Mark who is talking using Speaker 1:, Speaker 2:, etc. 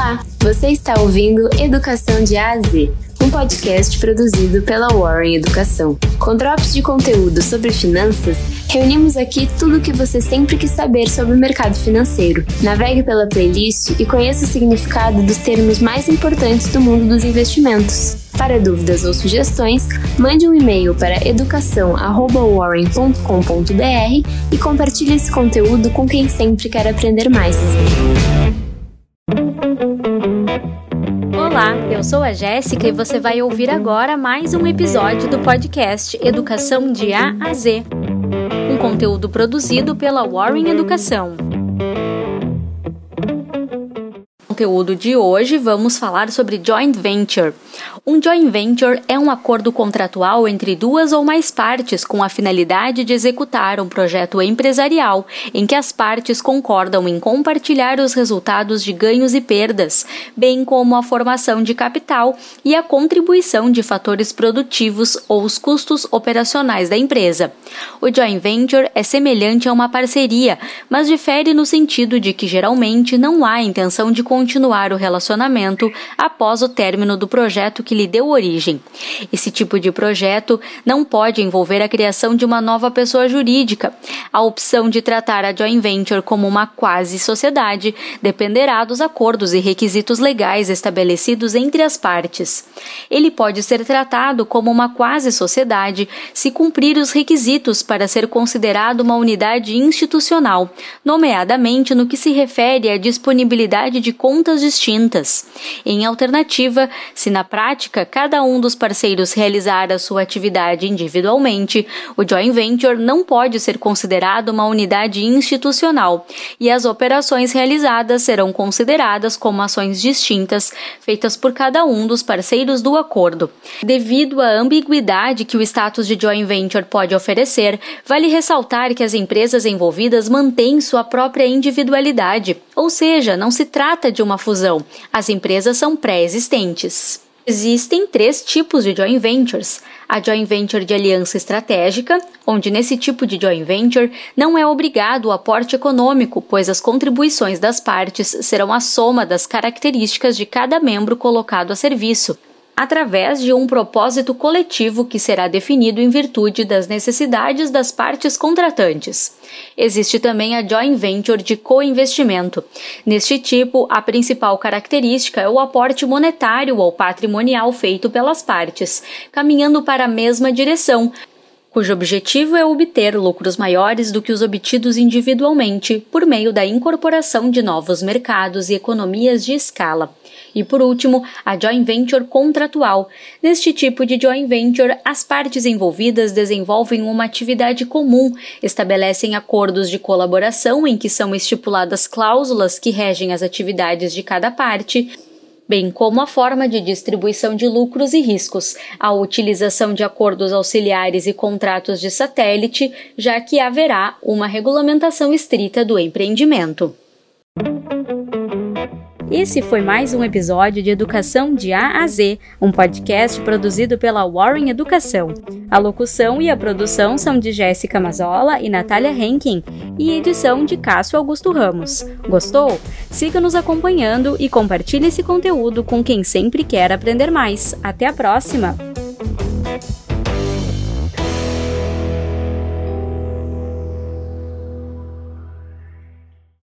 Speaker 1: Olá, você está ouvindo Educação de A a Z, um podcast produzido pela Warren Educação. Com drops de conteúdo sobre finanças, reunimos aqui tudo o que você sempre quis saber sobre o mercado financeiro. Navegue pela playlist e conheça o significado dos termos mais importantes do mundo dos investimentos. Para dúvidas ou sugestões, mande um e-mail para educação@warren.com.br e compartilhe esse conteúdo com quem sempre quer aprender mais.
Speaker 2: Eu sou a Jéssica e você vai ouvir agora mais um episódio do podcast Educação de A a Z, um conteúdo produzido pela Warren Educação. No conteúdo de hoje vamos falar sobre joint venture. Um joint venture é um acordo contratual entre duas ou mais partes com a finalidade de executar um projeto empresarial em que as partes concordam em compartilhar os resultados de ganhos e perdas, bem como a formação de capital e a contribuição de fatores produtivos ou os custos operacionais da empresa. O joint venture é semelhante a uma parceria, mas difere no sentido de que geralmente não há intenção de continuar o relacionamento após o término do projeto que lhe deu origem. Esse tipo de projeto não pode envolver a criação de uma nova pessoa jurídica. A opção de tratar a joint venture como uma quase sociedade dependerá dos acordos e requisitos legais estabelecidos entre as partes. Ele pode ser tratado como uma quase sociedade se cumprir os requisitos para ser considerado uma unidade institucional, nomeadamente no que se refere à disponibilidade de contas distintas. Em alternativa, se na prática prática, cada um dos parceiros realizar a sua atividade individualmente, o joint venture não pode ser considerado uma unidade institucional e as operações realizadas serão consideradas como ações distintas feitas por cada um dos parceiros do acordo. Devido à ambiguidade que o status de joint venture pode oferecer, vale ressaltar que as empresas envolvidas mantêm sua própria individualidade, ou seja, não se trata de uma fusão, as empresas são pré-existentes. Existem três tipos de joint ventures. A joint venture de aliança estratégica, onde nesse tipo de joint venture não é obrigado o aporte econômico, pois as contribuições das partes serão a soma das características de cada membro colocado a serviço, através de um propósito coletivo que será definido em virtude das necessidades das partes contratantes. Existe também a joint venture de co-investimento. Neste tipo, a principal característica é o aporte monetário ou patrimonial feito pelas partes, caminhando para a mesma direção, cujo objetivo é obter lucros maiores do que os obtidos individualmente por meio da incorporação de novos mercados e economias de escala. E por último, a joint venture contratual. Neste tipo de joint venture, as partes envolvidas desenvolvem uma atividade comum, estabelecem acordos de colaboração em que são estipuladas cláusulas que regem as atividades de cada parte, bem como a forma de distribuição de lucros e riscos, a utilização de acordos auxiliares e contratos de satélite, já que haverá uma regulamentação estrita do empreendimento. Esse foi mais um episódio de Educação de A a Z, um podcast produzido pela Warren Educação. A locução e a produção são de Jéssica Mazola e Natália Henkin e edição de Cássio Augusto Ramos. Gostou? Siga nos acompanhando e compartilhe esse conteúdo com quem sempre quer aprender mais. Até a próxima!